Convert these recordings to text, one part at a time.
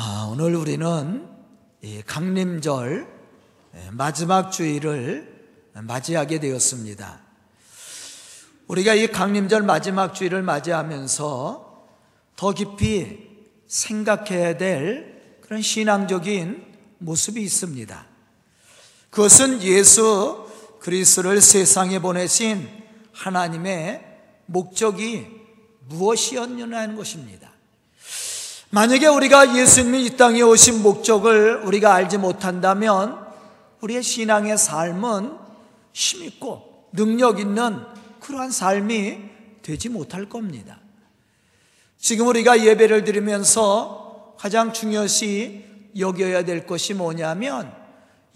아, 오늘 우리는 이 강림절 마지막 주일을 맞이하게 되었습니다. 우리가 이 강림절 마지막 주일을 맞이하면서 더 깊이 생각해야 될 그런 신앙적인 모습이 있습니다. 그것은 예수 그리스도를 세상에 보내신 하나님의 목적이 무엇이었느냐는 것입니다. 만약에 우리가 예수님이 이 땅에 오신 목적을 우리가 알지 못한다면 우리의 신앙의 삶은 힘있고 능력 있는 그러한 삶이 되지 못할 겁니다. 지금 우리가 예배를 드리면서 가장 중요시 여겨야 될 것이 뭐냐면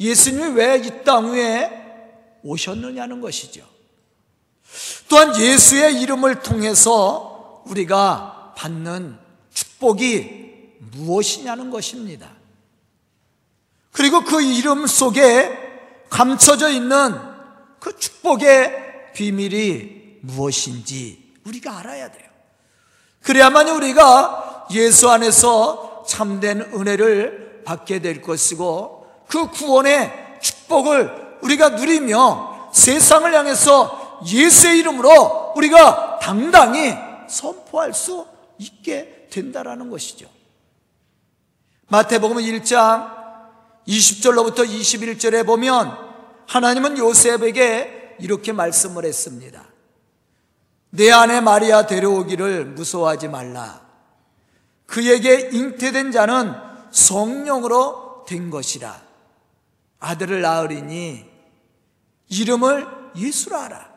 예수님이 왜 이 땅 위에 오셨느냐는 것이죠. 또한 예수의 이름을 통해서 우리가 받는 축복이 무엇이냐는 것입니다. 그리고 그 이름 속에 감춰져 있는 그 축복의 비밀이 무엇인지 우리가 알아야 돼요. 그래야만 우리가 예수 안에서 참된 은혜를 받게 될 것이고 그 구원의 축복을 우리가 누리며 세상을 향해서 예수의 이름으로 우리가 당당히 선포할 수 있게 된다라는 것이죠. 마태복음 1장 20절로부터 21절에 보면 하나님은 요셉에게 이렇게 말씀을 했습니다. 내 아내 마리아 데려오기를 무서워하지 말라. 그에게 잉태된 자는 성령으로 된 것이라. 아들을 낳으리니 이름을 예수라 하라.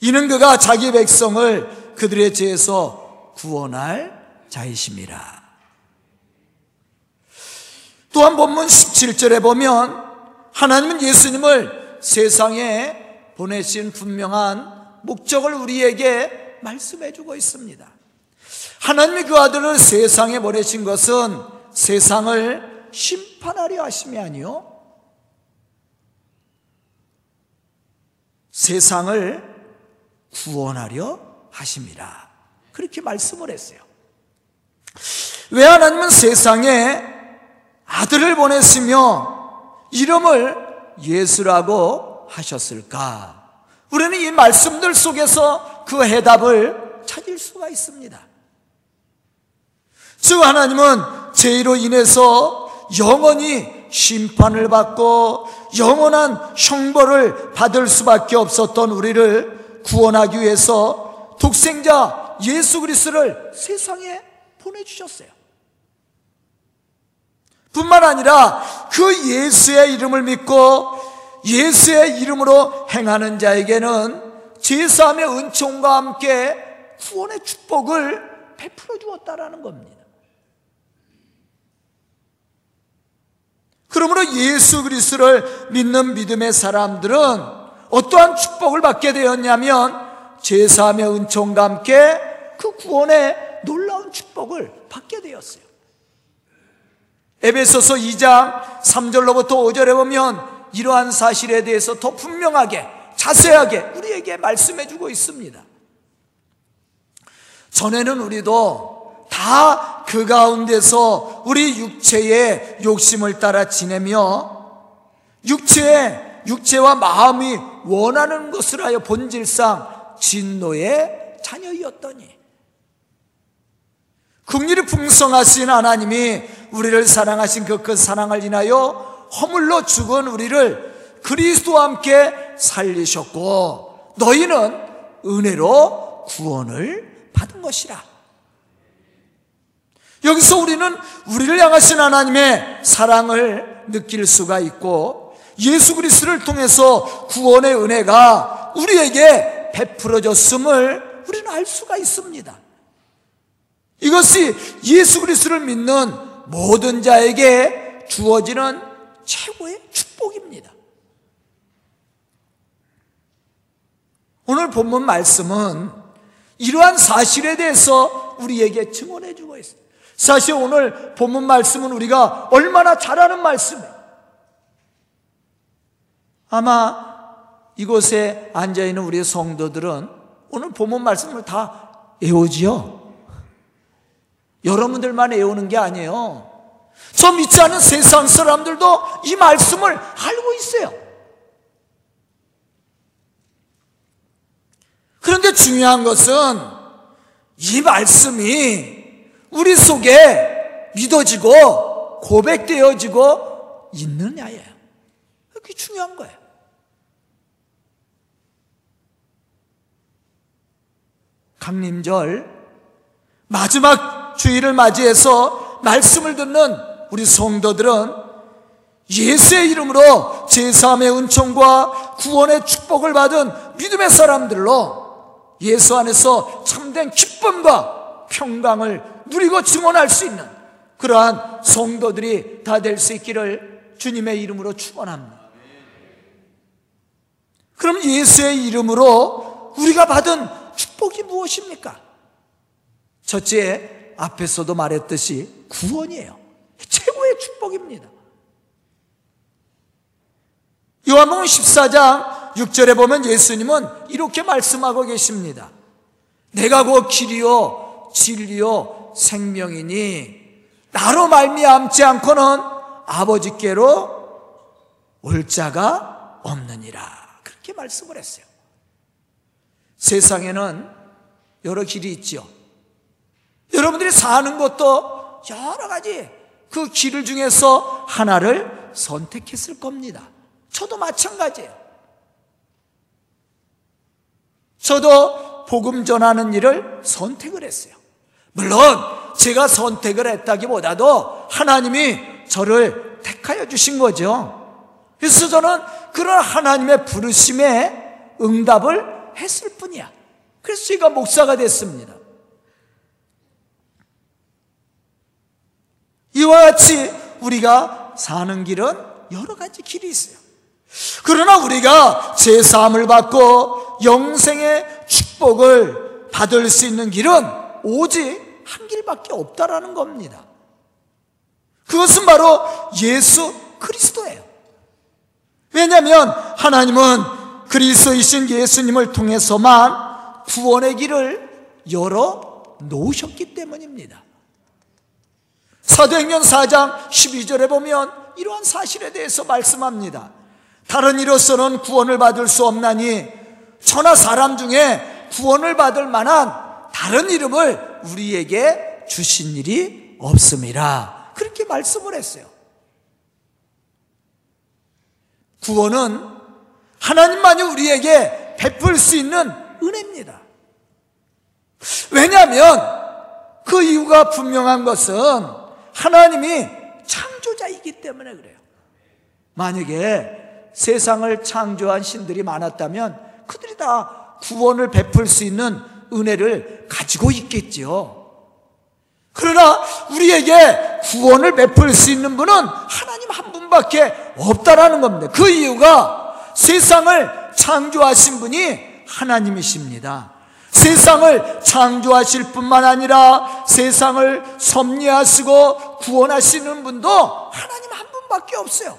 이는 그가 자기 백성을 그들의 죄에서 구원할 자이심이라. 또한 본문 17절에 보면 하나님은 예수님을 세상에 보내신 분명한 목적을 우리에게 말씀해 주고 있습니다. 하나님이 그 아들을 세상에 보내신 것은 세상을 심판하려 하심이 아니요. 세상을 구원하려 하심이라. 그렇게 말씀을 했어요. 왜 하나님은 세상에 아들을 보냈으며 이름을 예수라고 하셨을까? 우리는 이 말씀들 속에서 그 해답을 찾을 수가 있습니다. 즉, 하나님은 죄로 인해서 영원히 심판을 받고 영원한 형벌을 받을 수밖에 없었던 우리를 구원하기 위해서 독생자 예수 그리스도를 세상에 보내주셨어요. 뿐만 아니라 그 예수의 이름을 믿고 예수의 이름으로 행하는 자에게는 제사함의 은총과 함께 구원의 축복을 베풀어 주었다라는 겁니다. 그러므로 예수 그리스도를 믿는 믿음의 사람들은 어떠한 축복을 받게 되었냐면 제사함의 은총과 함께 그 구원의 놀라운 축복을 받게 되었어요. 에베소서 2장 3절로부터 5절에 보면 이러한 사실에 대해서 더 분명하게 자세하게 우리에게 말씀해 주고 있습니다. 전에는 우리도 다 그 가운데서 우리 육체의 욕심을 따라 지내며 육체의 육체와 마음이 원하는 것을 하여 본질상 진노의 자녀이었더니 긍휼이 풍성하신 하나님이 우리를 사랑하신 그, 그 사랑을 인하여 허물로 죽은 우리를 그리스도와 함께 살리셨고 너희는 은혜로 구원을 받은 것이라. 여기서 우리는 우리를 향하신 하나님의 사랑을 느낄 수가 있고 예수 그리스도를 통해서 구원의 은혜가 우리에게 베풀어졌음을 우리는 알 수가 있습니다. 이것이 예수 그리스도를 믿는 모든 자에게 주어지는 최고의 축복입니다. 오늘 본문 말씀은 이러한 사실에 대해서 우리에게 증언해 주고 있습니다. 사실 오늘 본문 말씀은 우리가 얼마나 잘 아는 말씀이에요. 아마 이곳에 앉아 있는 우리 성도들은 오늘 본문 말씀을 다 외우지요. 여러분들만 애우는 게 아니에요. 저 믿지 않는 세상 사람들도 이 말씀을 알고 있어요. 그런데 중요한 것은 이 말씀이 우리 속에 믿어지고 고백되어지고 있느냐예요. 그게 중요한 거예요. 강림절 마지막 주일을 맞이해서 말씀을 듣는 우리 성도들은 예수의 이름으로 제3의 은총과 구원의 축복을 받은 믿음의 사람들로 예수 안에서 참된 기쁨과 평강을 누리고 증언할 수 있는 그러한 성도들이 다 될 수 있기를 주님의 이름으로 축원합니다. 그럼 예수의 이름으로 우리가 받은 축복이 무엇입니까? 첫째, 앞에서도 말했듯이 구원이에요. 최고의 축복입니다. 요한복음 14장 6절에 보면 예수님은 이렇게 말씀하고 계십니다. 내가 곧 길이요 진리요 생명이니 나로 말미암지 않고는 아버지께로 올 자가 없느니라. 그렇게 말씀을 했어요. 세상에는 여러 길이 있죠. 여러분들이 사는 것도 여러 가지 그길 중에서 하나를 선택했을 겁니다. 저도 마찬가지예요. 저도 복음 전하는 일을 선택을 했어요. 물론 제가 선택을 했다기보다도 하나님이 저를 택하여 주신 거죠. 그래서 저는 그런 하나님의 부르심에 응답을 했을 뿐이야. 그래서 제가 목사가 됐습니다. 이와 같이 우리가 사는 길은 여러 가지 길이 있어요. 그러나 우리가 제 삶을 받고 영생의 축복을 받을 수 있는 길은 오직 한 길밖에 없다라는 겁니다. 그것은 바로 예수 그리스도예요. 왜냐하면 하나님은 그리스도이신 예수님을 통해서만 구원의 길을 열어 놓으셨기 때문입니다. 사도행전 4장 12절에 보면 이러한 사실에 대해서 말씀합니다. 다른 이로서는 구원을 받을 수 없나니 천하 사람 중에 구원을 받을 만한 다른 이름을 우리에게 주신 일이 없음이라. 그렇게 말씀을 했어요. 구원은 하나님만이 우리에게 베풀 수 있는 은혜입니다. 왜냐하면 그 이유가 분명한 것은 하나님이 창조자이기 때문에 그래요. 만약에 세상을 창조한 신들이 많았다면 그들이 다 구원을 베풀 수 있는 은혜를 가지고 있겠지요. 그러나 우리에게 구원을 베풀 수 있는 분은 하나님 한 분밖에 없다라는 겁니다. 그 이유가 세상을 창조하신 분이 하나님이십니다. 세상을 창조하실 뿐만 아니라 세상을 섭리하시고 구원하시는 분도 하나님 한 분밖에 없어요.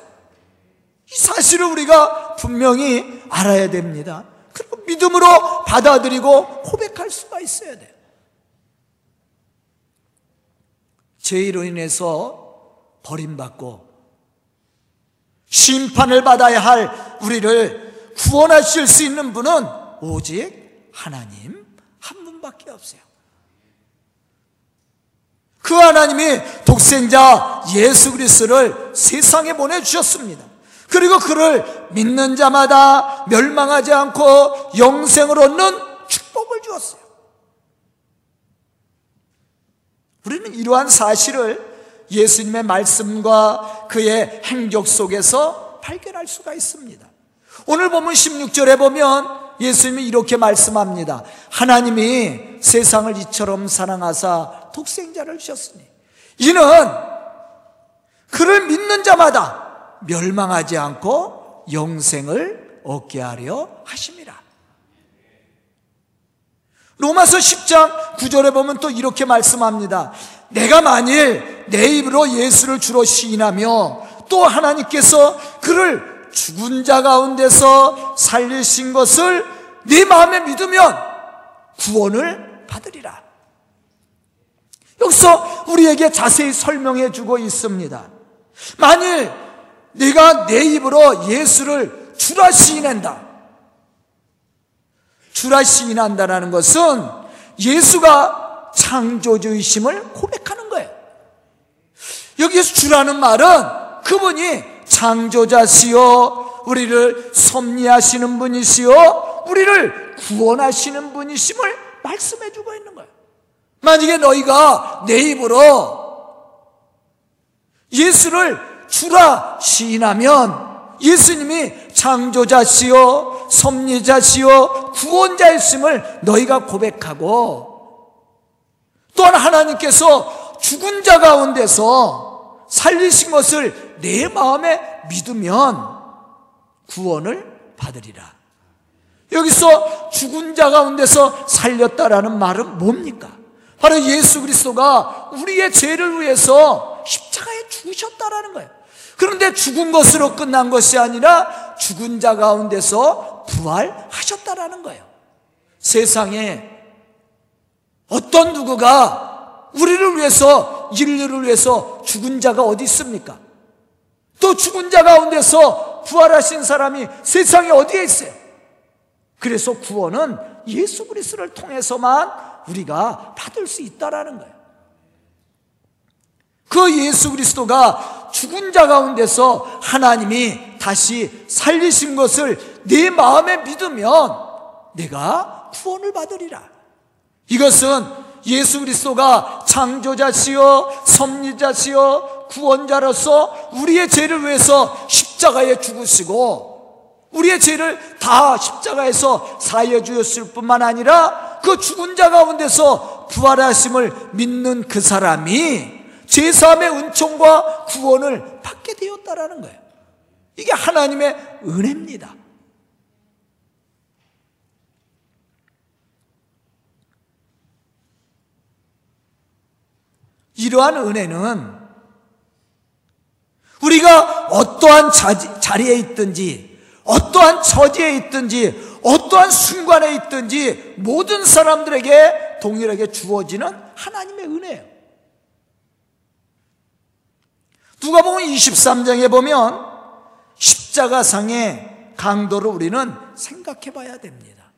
이 사실을 우리가 분명히 알아야 됩니다. 그리고 믿음으로 받아들이고 고백할 수가 있어야 돼요. 죄로 인해서 버림받고 심판을 받아야 할 우리를 구원하실 수 있는 분은 오직 하나님 한 분밖에 없어요. 그 하나님이 독생자 예수 그리스도를 세상에 보내 주셨습니다. 그리고 그를 믿는 자마다 멸망하지 않고 영생을 얻는 축복을 주었어요. 우리는 이러한 사실을 예수님의 말씀과 그의 행적 속에서 발견할 수가 있습니다. 오늘 보면 16절에 보면 예수님이 이렇게 말씀합니다. 하나님이 세상을 이처럼 사랑하사 독생자를 주셨으니 이는 그를 믿는 자마다 멸망하지 않고 영생을 얻게 하려 하심이라. 로마서 10장 9절에 보면 또 이렇게 말씀합니다. 내가 만일 내 입으로 예수를 주로 시인하며 또 하나님께서 그를 죽은 자 가운데서 살리신 것을 네 마음에 믿으면 구원을 받으리라. 여기서 우리에게 자세히 설명해 주고 있습니다. 만일 내가 내 입으로 예수를 주라 시인한다. 주라 시인한다라는 것은 예수가 창조주이심을 고백하는 거예요. 여기서 주라는 말은 그분이 창조자시요 우리를 섭리하시는 분이시요 우리를 구원하시는 분이심을 말씀해 주고 있는 거예요. 만약에 너희가 내 입으로 예수를 주라 시인하면 예수님이 창조자시요 섭리자시요 구원자였음을 너희가 고백하고 또한 하나님께서 죽은 자 가운데서 살리신 것을 내 마음에 믿으면 구원을 받으리라. 여기서 죽은 자 가운데서 살렸다라는 말은 뭡니까? 바로 예수 그리스도가 우리의 죄를 위해서 십자가에 죽으셨다라는 거예요. 그런데 죽은 것으로 끝난 것이 아니라 죽은 자 가운데서 부활하셨다라는 거예요. 세상에 어떤 누구가 우리를 위해서 인류를 위해서 죽은 자가 어디 있습니까? 또 죽은 자 가운데서 부활하신 사람이 세상에 어디에 있어요? 그래서 구원은 예수 그리스도를 통해서만 우리가 받을 수 있다라는 거예요. 그 예수 그리스도가 죽은 자 가운데서 하나님이 다시 살리신 것을 내 마음에 믿으면 내가 구원을 받으리라. 이것은 예수 그리스도가 창조자시요 섭리자시요 구원자로서 우리의 죄를 위해서 십자가에 죽으시고 우리의 죄를 다 십자가에서 사해 주었을 뿐만 아니라 그 죽은 자 가운데서 부활하심을 믿는 그 사람이 제3의 은총과 구원을 받게 되었다라는 거예요. 이게 하나님의 은혜입니다. 이러한 은혜는 우리가 어떠한 자리에 있든지, 어떠한 처지에 있든지, 어떠한 순간에 있든지 모든 사람들에게 동일하게 주어지는 하나님의 은혜예요. 누가복음 23장에 보면 십자가상의 강도를 우리는 생각해 봐야 됩니다.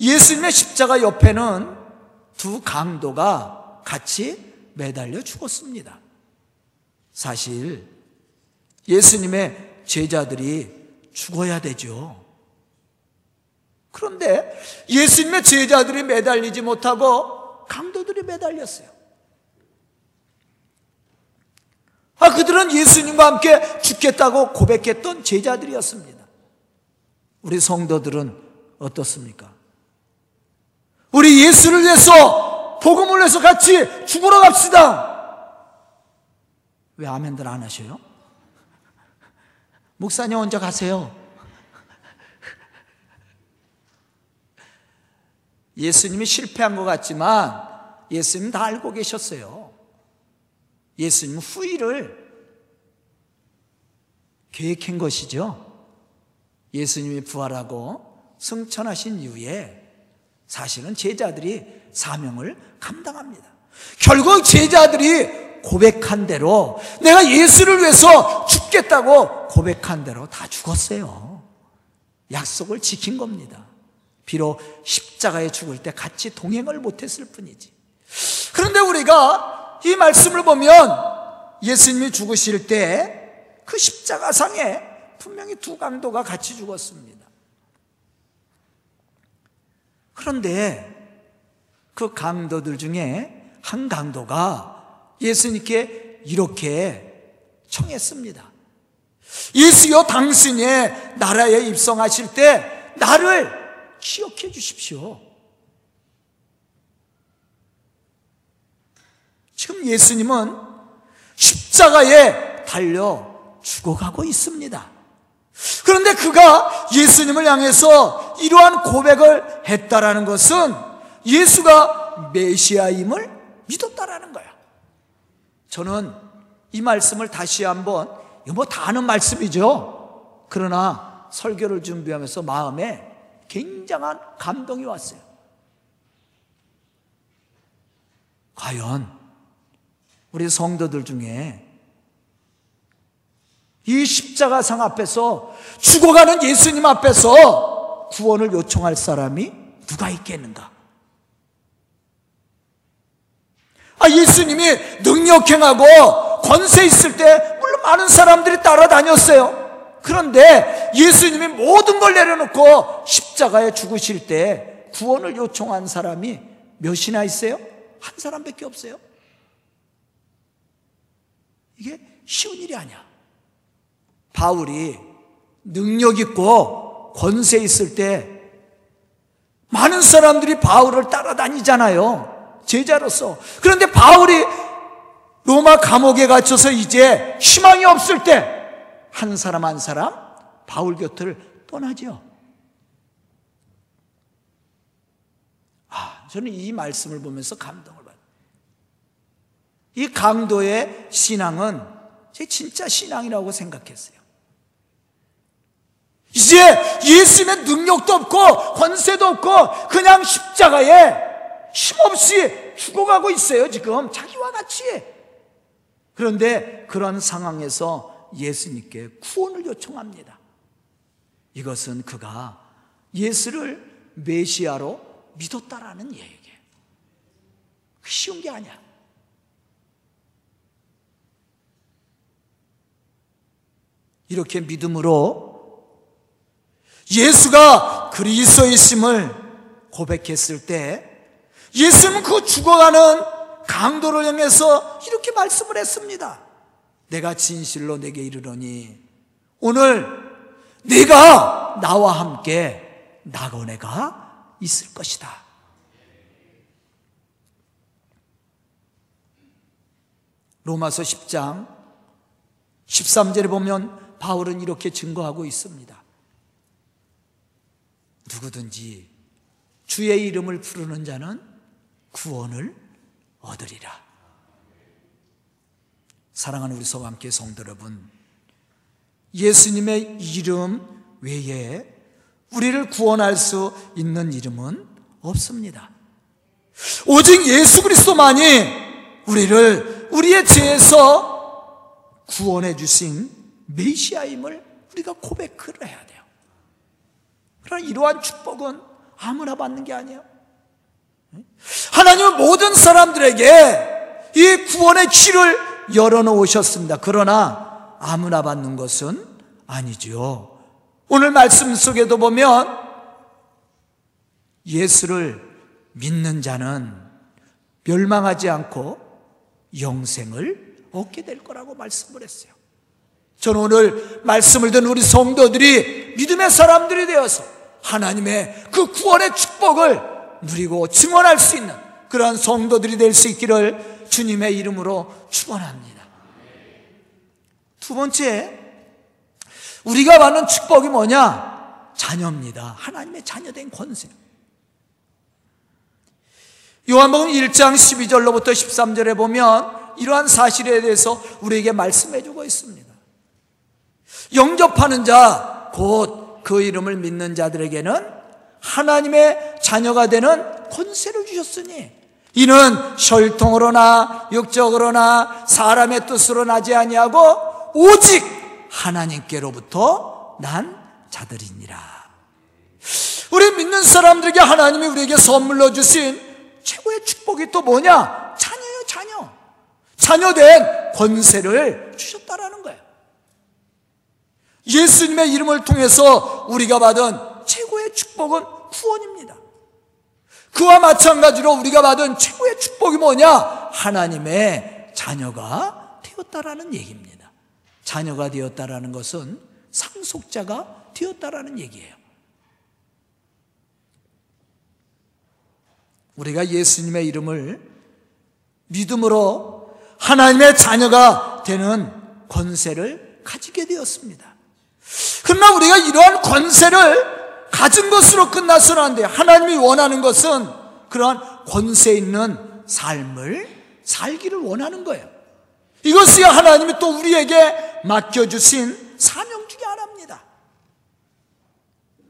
예수님의 십자가 옆에는 두 강도가 같이 매달려 죽었습니다. 사실 예수님의 제자들이 죽어야 되죠. 그런데 예수님의 제자들이 매달리지 못하고 강도들이 매달렸어요. 아, 그들은 예수님과 함께 죽겠다고 고백했던 제자들이었습니다. 우리 성도들은 어떻습니까? 우리 예수를 위해서, 복음을 위해서 같이 죽으러 갑시다. 왜 아멘들 안 하셔요? 목사님 먼저 가세요. 예수님이 실패한 것 같지만 예수님 다 알고 계셨어요. 예수님 후일을 계획한 것이죠. 예수님이 부활하고 승천하신 이후에 사실은 제자들이 사명을 감당합니다. 결국 제자들이 고백한 대로 내가 예수를 위해서 죽겠다고 고백한 대로 다 죽었어요. 약속을 지킨 겁니다. 비록 십자가에 죽을 때 같이 동행을 못했을 뿐이지. 그런데 우리가 이 말씀을 보면 예수님이 죽으실 때 그 십자가상에 분명히 두 강도가 같이 죽었습니다. 그런데 그 강도들 중에 한 강도가 예수님께 이렇게 청했습니다. 예수여 당신의 나라에 입성하실 때 나를 기억해 주십시오. 지금 예수님은 십자가에 달려 죽어가고 있습니다. 그런데 그가 예수님을 향해서 이러한 고백을 했다라는 것은 예수가 메시아임을 믿었다라는 거야. 저는 이 말씀을 다시 한번 뭐다 아는 말씀이죠. 그러나 설교를 준비하면서 마음에 굉장한 감동이 왔어요. 과연 우리 성도들 중에 이 십자가상 앞에서 죽어가는 예수님 앞에서 구원을 요청할 사람이 누가 있겠는가? 아, 예수님이 능력 행하고 권세 있을 때 물론 많은 사람들이 따라다녔어요. 그런데 예수님이 모든 걸 내려놓고 십자가에 죽으실 때 구원을 요청한 사람이 몇이나 있어요? 한 사람밖에 없어요. 이게 쉬운 일이 아니야. 바울이 능력 있고 권세 있을 때 많은 사람들이 바울을 따라다니잖아요. 제자로서. 그런데 바울이 로마 감옥에 갇혀서 이제 희망이 없을 때 한 사람 한 사람 바울 곁을 떠나죠. 아, 저는 이 말씀을 보면서 감동을 받아요. 이 강도의 신앙은 제 진짜 신앙이라고 생각했어요. 이제 예수님의 능력도 없고 권세도 없고 그냥 십자가에 힘없이 죽어가고 있어요, 지금. 자기와 같이. 그런데 그런 상황에서 예수님께 구원을 요청합니다. 이것은 그가 예수를 메시아로 믿었다라는 얘기예요. 쉬운 게 아니야. 이렇게 믿음으로 예수가 그리스도이심을 고백했을 때 예수는 그 죽어가는 강도를 향해서 이렇게 말씀을 했습니다. 내가 진실로 내게 이르러니 오늘 네가 나와 함께 낙원에가 있을 것이다. 로마서 10장 13절에 보면 바울은 이렇게 증거하고 있습니다. 누구든지 주의 이름을 부르는 자는 구원을 얻으리라. 사랑하는 우리 서와 함께 성도 여러분, 예수님의 이름 외에 우리를 구원할 수 있는 이름은 없습니다. 오직 예수 그리스도만이 우리를 우리의 죄에서 구원해 주신 메시아임을 우리가 고백을 해야 돼요. 그러나 이러한 축복은 아무나 받는 게 아니에요. 하나님은 모든 사람들에게 이 구원의 길을 열어놓으셨습니다. 그러나 아무나 받는 것은 아니죠. 오늘 말씀 속에도 보면 예수를 믿는 자는 멸망하지 않고 영생을 얻게 될 거라고 말씀을 했어요. 저는 오늘 말씀을 듣는 우리 성도들이 믿음의 사람들이 되어서 하나님의 그 구원의 축복을 누리고 증언할 수 있는 그러한 성도들이 될 수 있기를 주님의 이름으로 축원합니다. 두 번째, 우리가 받는 축복이 뭐냐? 자녀입니다. 하나님의 자녀된 권세. 요한복음 1장 12절로부터 13절에 보면 이러한 사실에 대해서 우리에게 말씀해 주고 있습니다. 영접하는 자, 곧 그 이름을 믿는 자들에게는 하나님의 자녀가 되는 권세를 주셨으니 이는 혈통으로나 육적으로나 사람의 뜻으로 나지 아니하고 오직 하나님께로부터 난 자들이니라. 우리 믿는 사람들에게 하나님이 우리에게 선물로 주신 최고의 축복이 또 뭐냐? 자녀요, 자녀. 자녀된 권세를 주셨다라는 거예요. 예수님의 이름을 통해서 우리가 받은 최고의 축복은 구원입니다. 그와 마찬가지로 우리가 받은 최고의 축복이 뭐냐? 하나님의 자녀가 되었다라는 얘기입니다. 자녀가 되었다라는 것은 상속자가 되었다라는 얘기예요. 우리가 예수님의 이름을 믿음으로 하나님의 자녀가 되는 권세를 가지게 되었습니다. 그러나 우리가 이러한 권세를 가진 것으로 끝나서는 안 돼요. 하나님이 원하는 것은 그러한 권세 있는 삶을 살기를 원하는 거예요. 이것이 하나님이 또 우리에게 맡겨주신 사명 중에 하나입니다.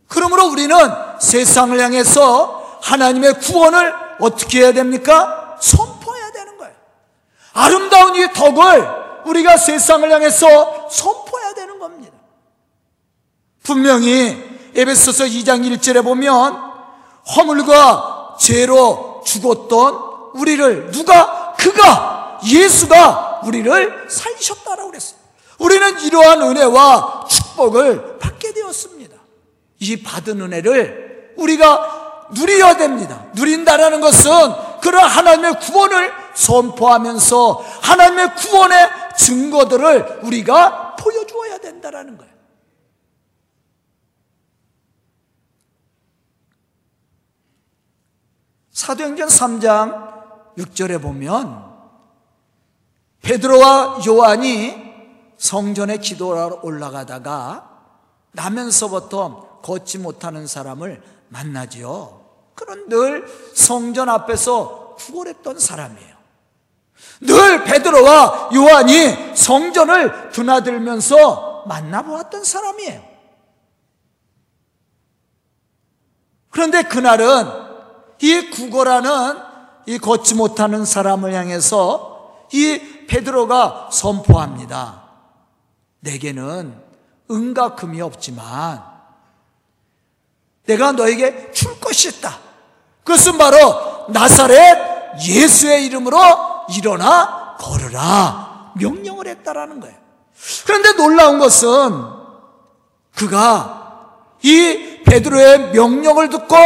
그러므로 우리는 세상을 향해서 하나님의 구원을 어떻게 해야 됩니까? 선포해야 되는 아름다운 이 덕을 우리가 세상을 향해서 선포해야 되는 겁니다. 분명히 에베소서 2장 1절에 보면 허물과 죄로 죽었던 우리를 누가 그가 예수가 우리를 살리셨다라고 그랬어요. 우리는 이러한 은혜와 축복을 받게 되었습니다. 이 받은 은혜를 우리가 누려야 됩니다. 누린다라는 것은 그런 하나님의 구원을 선포하면서 하나님의 구원의 증거들을 우리가 보여주어야 된다라는 거예요. 사도행전 3장 6절에 보면 베드로와 요한이 성전에 기도하러 올라가다가 나면서부터 걷지 못하는 사람을 만나지요. 그런 늘 성전 앞에서 구걸했던 사람이에요. 늘 베드로와 요한이 성전을 드나들면서 만나보았던 사람이에요. 그런데 그날은 이 구걸하는 이 걷지 못하는 사람을 향해서 이 베드로가 선포합니다. 내게는 은과 금이 없지만 내가 너에게 줄 것이 있다. 그것은 바로 나사렛 예수의 이름으로 일어나 걸으라 명령을 했다라는 거예요. 그런데 놀라운 것은 그가 이 베드로의 명령을 듣고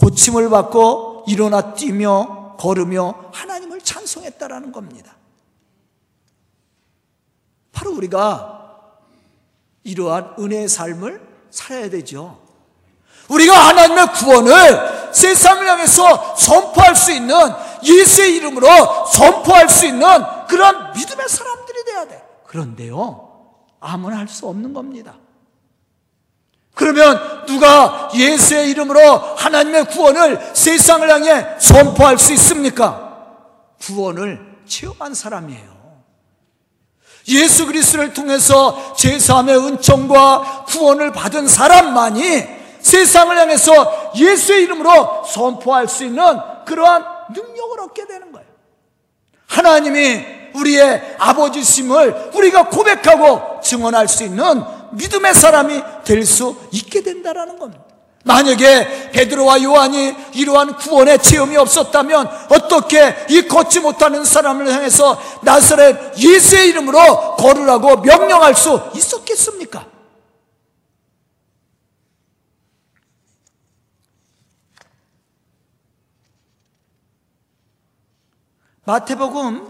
고침을 받고 일어나 뛰며 걸으며 하나님을 찬송했다라는 겁니다. 바로 우리가 이러한 은혜의 삶을 살아야 되죠. 우리가 하나님의 구원을 세상을 향해서 선포할 수 있는 예수의 이름으로 선포할 수 있는 그런 믿음의 사람들이 돼야 돼. 그런데요, 아무나 할 수 없는 겁니다. 그러면 누가 예수의 이름으로 하나님의 구원을 세상을 향해 선포할 수 있습니까? 구원을 체험한 사람이에요. 예수 그리스도를 통해서 제3의 은총과 구원을 받은 사람만이 세상을 향해서 예수의 이름으로 선포할 수 있는 그러한 능력을 얻게 되는 거예요. 하나님이 우리의 아버지심을 우리가 고백하고 증언할 수 있는 믿음의 사람이 될 수 있게 된다라는 겁니다. 만약에 베드로와 요한이 이러한 구원의 체험이 없었다면 어떻게 이 걷지 못하는 사람을 향해서 나사렛 예수의 이름으로 걸으라고 명령할 수 있었겠습니까? 마태복음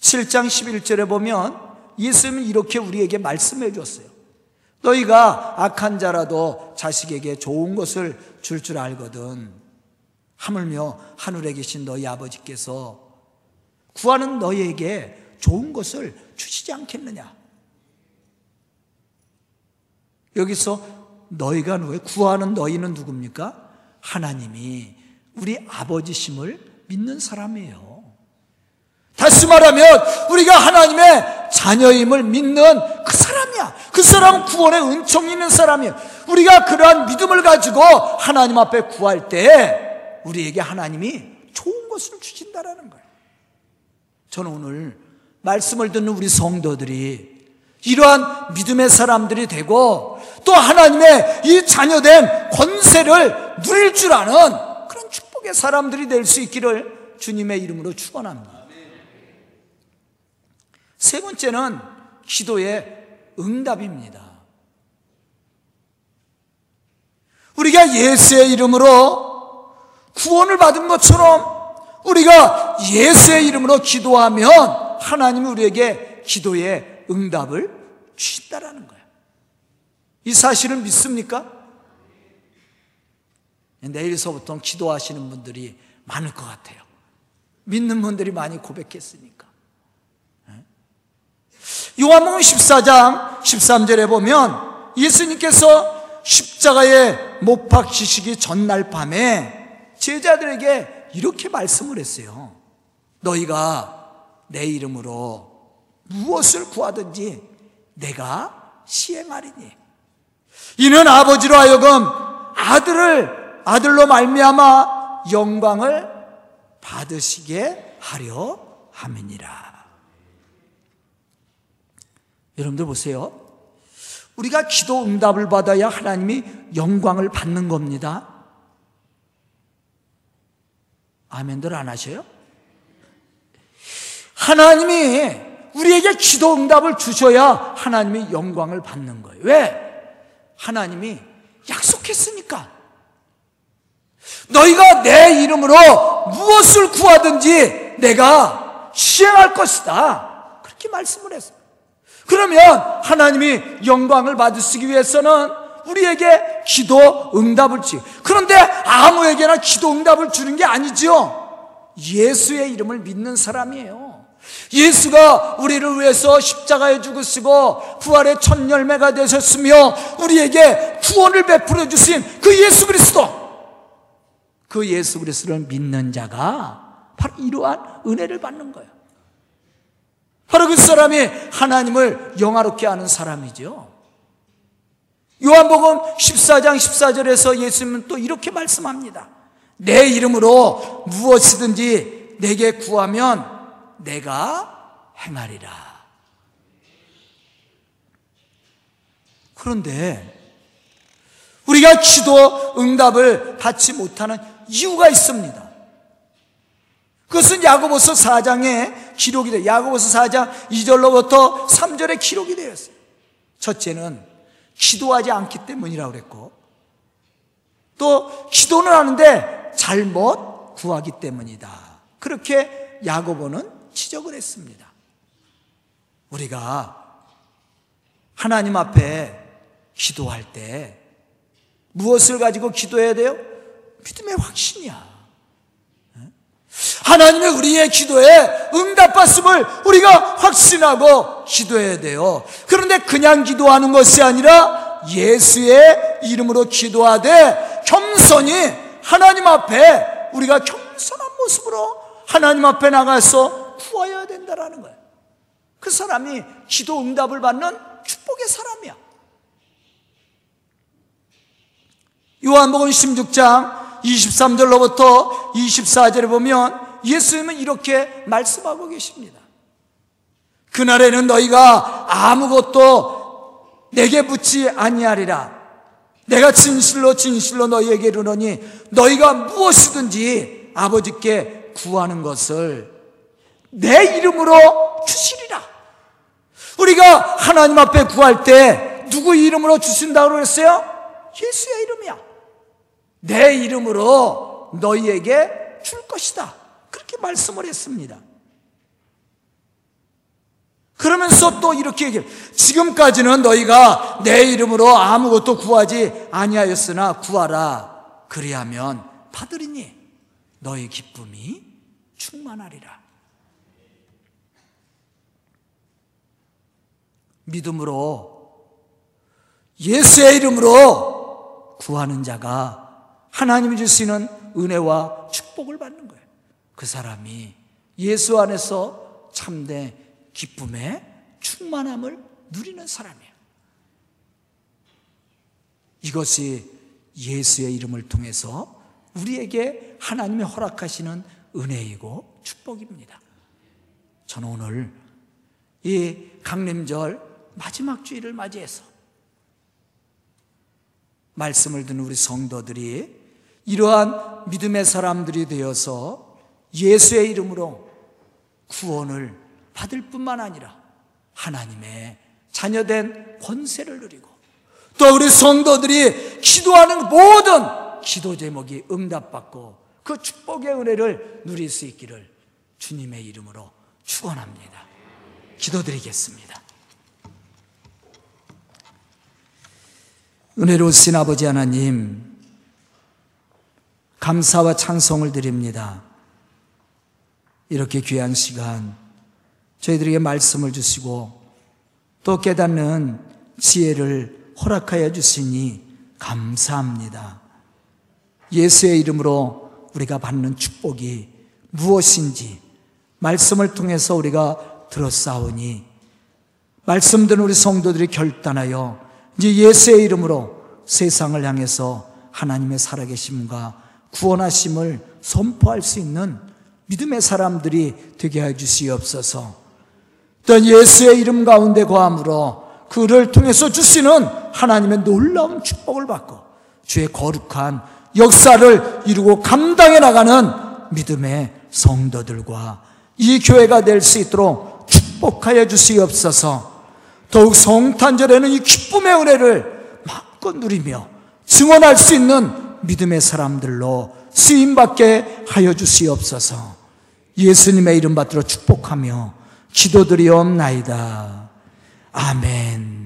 7장 11절에 보면 예수님은 이렇게 우리에게 말씀해 줬어요. 너희가 악한 자라도 자식에게 좋은 것을 줄줄 줄 알거든. 하물며 하늘에 계신 너희 아버지께서 구하는 너희에게 좋은 것을 주시지 않겠느냐? 여기서 너희가 누구예요? 구하는 너희는 누굽니까? 하나님이 우리 아버지심을 믿는 사람이에요. 다시 말하면 우리가 하나님의 자녀임을 믿는 그 사람이야. 그 사람은 구원의 은총이 있는 사람이에요. 우리가 그러한 믿음을 가지고 하나님 앞에 구할 때 우리에게 하나님이 좋은 것을 주신다라는 거예요. 저는 오늘 말씀을 듣는 우리 성도들이 이러한 믿음의 사람들이 되고 또 하나님의 이 자녀된 권세를 누릴 줄 아는 그런 축복의 사람들이 될 수 있기를 주님의 이름으로 축원합니다. 세 번째는 기도의 응답입니다. 우리가 예수의 이름으로 구원을 받은 것처럼 우리가 예수의 이름으로 기도하면 하나님이 우리에게 기도의 응답을 주신다라는 거예요. 이 사실을 믿습니까? 내일서부터 기도하시는 분들이 많을 것 같아요. 믿는 분들이 많이 고백했으니까. 요한복음 14장 13절에 보면 예수님께서 십자가에 못 박히시기 전날 밤에 제자들에게 이렇게 말씀을 했어요. 너희가 내 이름으로 무엇을 구하든지 내가 시행하리니. 이는 아버지로 하여금 아들을 아들로 말미암아 영광을 받으시게 하려 함이니라. 여러분들 보세요. 우리가 기도 응답을 받아야 하나님이 영광을 받는 겁니다. 아멘들 안 하셔요? 하나님이 우리에게 기도 응답을 주셔야 하나님이 영광을 받는 거예요. 왜? 하나님이 약속했으니까. 너희가 내 이름으로 무엇을 구하든지 내가 시행할 것이다. 그렇게 말씀을 했어요. 그러면 하나님이 영광을 받으시기 위해서는 우리에게 기도 응답을 주. 그런데 아무에게나 기도 응답을 주는 게 아니죠. 예수의 이름을 믿는 사람이에요. 예수가 우리를 위해서 십자가에 죽으시고 부활의 첫 열매가 되셨으며 우리에게 구원을 베풀어 주신 그 예수 그리스도 그 예수 그리스도를 믿는 자가 바로 이러한 은혜를 받는 거예요. 바로 그 사람이 하나님을 영화롭게 하는 사람이죠. 요한복음 14장 14절에서 예수님은 또 이렇게 말씀합니다. 내 이름으로 무엇이든지 내게 구하면 내가 행하리라. 그런데 우리가 기도 응답을 받지 못하는 이유가 있습니다. 그것은 야고보서 4장에 기록이 돼. 야고보서 4장 2절로부터 3절에 기록이 되었어요. 첫째는 기도하지 않기 때문이라고 그랬고 또 기도는 하는데 잘못 구하기 때문이다. 그렇게 야고보는 지적을 했습니다. 우리가 하나님 앞에 기도할 때 무엇을 가지고 기도해야 돼요? 믿음의 확신이야. 하나님의 우리의 기도에 응답받음을 우리가 확신하고 기도해야 돼요. 그런데 그냥 기도하는 것이 아니라 예수의 이름으로 기도하되 겸손히 하나님 앞에 우리가 겸손한 모습으로 하나님 앞에 나가서 구하여야 된다라는 거예요. 그 사람이 기도 응답을 받는 축복의 사람이야. 요한복음 16장 23절로부터 24절에 보면 예수님은 이렇게 말씀하고 계십니다. 그날에는 너희가 아무것도 내게 묻지 아니하리라. 내가 진실로 진실로 너희에게 이르노니 너희가 무엇이든지 아버지께 구하는 것을 내 이름으로 주시리라. 우리가 하나님 앞에 구할 때 누구 이름으로 주신다고 그랬어요? 예수의 이름이야. 내 이름으로 너희에게 줄 것이다. 그렇게 말씀을 했습니다. 그러면서 또 이렇게 얘기해요. 지금까지는 너희가 내 이름으로 아무것도 구하지 아니하였으나 구하라. 그리하면 받으리니 너희 기쁨이 충만하리라. 믿음으로 예수의 이름으로 구하는 자가 하나님이 주시는 은혜와 축복을 받는 거예요. 그 사람이 예수 안에서 참된 기쁨의 충만함을 누리는 사람이에요. 이것이 예수의 이름을 통해서 우리에게 하나님이 허락하시는 은혜이고 축복입니다. 저는 오늘 이 강림절 마지막 주일을 맞이해서 말씀을 듣는 우리 성도들이 이러한 믿음의 사람들이 되어서 예수의 이름으로 구원을 받을 뿐만 아니라 하나님의 자녀된 권세를 누리고 또 우리 성도들이 기도하는 모든 기도 제목이 응답받고 그 축복의 은혜를 누릴 수 있기를 주님의 이름으로 축원합니다. 기도드리겠습니다. 은혜로우신 아버지 하나님, 감사와 찬송을 드립니다. 이렇게 귀한 시간 저희들에게 말씀을 주시고 또 깨닫는 지혜를 허락하여 주시니 감사합니다. 예수의 이름으로 우리가 받는 축복이 무엇인지 말씀을 통해서 우리가 들었사오니 말씀 듣는 우리 성도들이 결단하여 이제 예수의 이름으로 세상을 향해서 하나님의 살아계심과 구원하심을 선포할 수 있는 믿음의 사람들이 되게 해 주시옵소서. 또 예수의 이름 가운데 거함으로 그를 통해서 주시는 하나님의 놀라운 축복을 받고 주의 거룩한 역사를 이루고 감당해 나가는 믿음의 성도들과 이 교회가 될 수 있도록 축복하여 주시옵소서. 더욱 성탄절에는 이 기쁨의 은혜를 마음껏 누리며 증언할 수 있는 믿음의 사람들로 쓰임받게 하여 주시옵소서. 예수님의 이름 받들어 축복하며 기도드리옵나이다. 아멘.